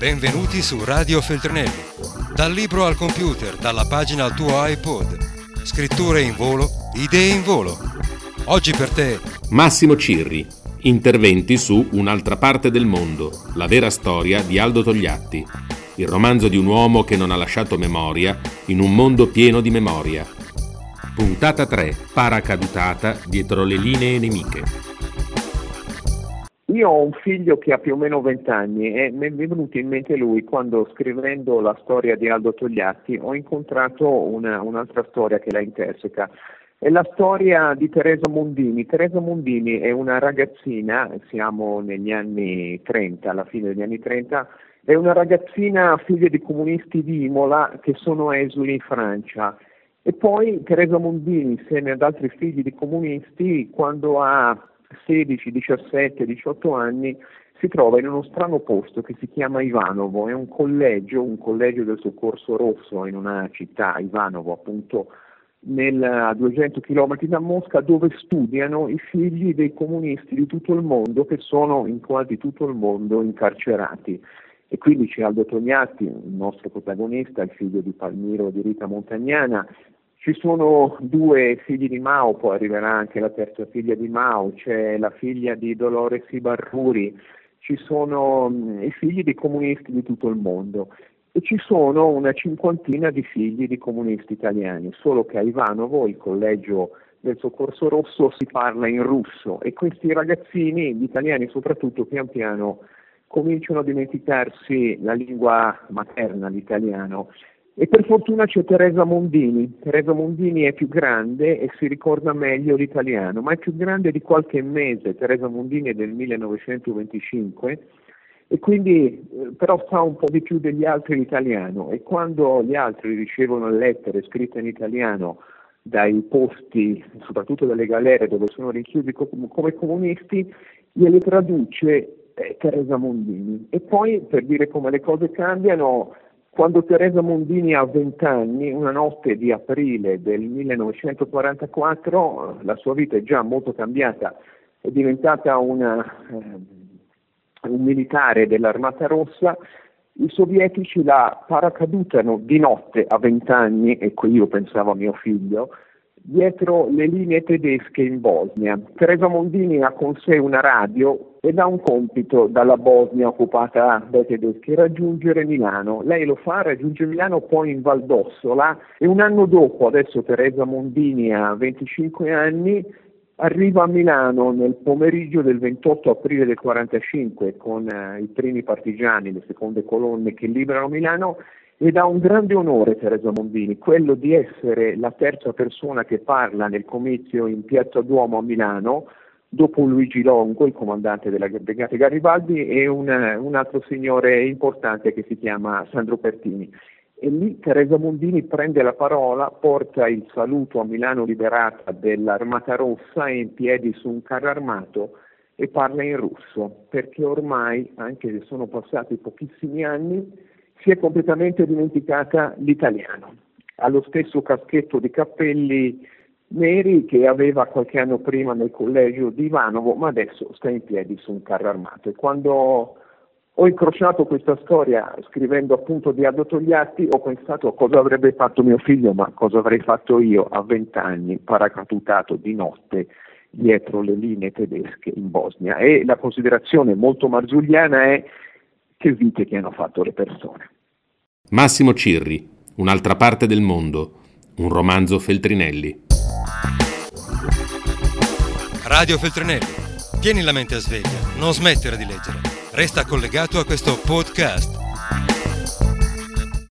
Benvenuti su Radio Feltrinelli. Dal libro al computer, dalla pagina al tuo iPod. Scritture in volo, idee in volo. Oggi per te Massimo Cirri. Interventi su Un'altra parte del mondo, la vera storia di Aldo Togliatti. Il romanzo di un uomo che non ha lasciato memoria in un mondo pieno di memoria. Puntata 3. Paracadutata dietro le linee nemiche. Io ho un figlio che ha più o meno 20 anni e mi è venuto in mente lui quando scrivendo la storia di Aldo Togliatti ho incontrato una, un'altra storia che la interseca. È la storia di Teresa Mondini. Teresa Mondini è una ragazzina, siamo negli anni 30, alla fine degli anni 30, è una ragazzina figlia di comunisti di Imola che sono esuli in Francia. E poi Teresa Mondini, insieme ad altri figli di comunisti, quando ha 16, 17, 18 anni, si trova in uno strano posto che si chiama Ivanovo, è un collegio, un collegio del soccorso rosso in una città, Ivanovo appunto, nel, a 200 km da Mosca, dove studiano i figli dei comunisti di tutto il mondo che sono in quasi tutto il mondo incarcerati. E quindi c'è Aldo Togliatti, il nostro protagonista, il figlio di Palmiro e di Rita Montagnana, ci sono due figli di Mao, poi arriverà anche la terza figlia di Mao, c'è la figlia di Dolores Ibarruri, ci sono mh, i figli di comunisti di tutto il mondo e ci sono una cinquantina di figli di comunisti italiani, solo che a Ivanovo, il collegio del Soccorso Rosso, si parla in russo e questi ragazzini, gli italiani soprattutto, pian piano cominciano a dimenticarsi la lingua materna, l'italiano. E per fortuna c'è Teresa Mondini. Teresa Mondini è più grande e si ricorda meglio l'italiano, ma è più grande di qualche mese. Teresa Mondini è del 1925 e quindi eh, però sa un po' di più degli altri l'italiano e quando gli altri ricevono lettere scritte in italiano dai posti, soprattutto dalle galere dove sono rinchiusi come comunisti, gliele traduce eh, Teresa Mondini. E poi, per dire come le cose cambiano, quando Teresa Mondini ha 20 anni, una notte di aprile del 1944, la sua vita è già molto cambiata, è diventata una, eh, un militare dell'Armata Rossa, i sovietici la paracadutano di notte a 20 anni, e qui io pensavo a mio figlio, dietro le linee tedesche in Bosnia. Teresa Mondini ha con sé una radio ed ha un compito dalla Bosnia occupata dai tedeschi, raggiungere Milano. Lei lo fa, raggiunge Milano poi in Valdossola e un anno dopo, adesso Teresa Mondini ha 25 anni, arriva a Milano nel pomeriggio del 28 aprile del 45 con eh, i primi partigiani, le seconde colonne che liberano Milano ed ha un grande onore Teresa Mondini, quello di essere la terza persona che parla nel comizio in Piazza Duomo a Milano, dopo Luigi Longo, il comandante della Brigata Garibaldi, e un, un altro signore importante che si chiama Sandro Pertini. E lì Teresa Mondini prende la parola, porta il saluto a Milano liberata dell'Armata Rossa è in piedi su un carro armato e parla in russo, perché ormai, anche se sono passati pochissimi anni, si è completamente dimenticata l'italiano. Ha lo stesso caschetto di cappelli neri che aveva qualche anno prima nel collegio di Ivanovo, ma adesso sta in piedi su un carro armato. E quando ho incrociato questa storia scrivendo appunto di Aldo Togliatti, ho pensato a cosa avrebbe fatto mio figlio, ma cosa avrei fatto io a vent'anni, paracadutato di notte dietro le linee tedesche in Bosnia. E la considerazione molto marzulliana è che vite che hanno fatto le persone. Massimo Cirri, Un'altra parte del mondo, un romanzo Feltrinelli. Radio Feltrinelli. Tieni la mente a sveglia, non smettere di leggere. Resta collegato a questo podcast.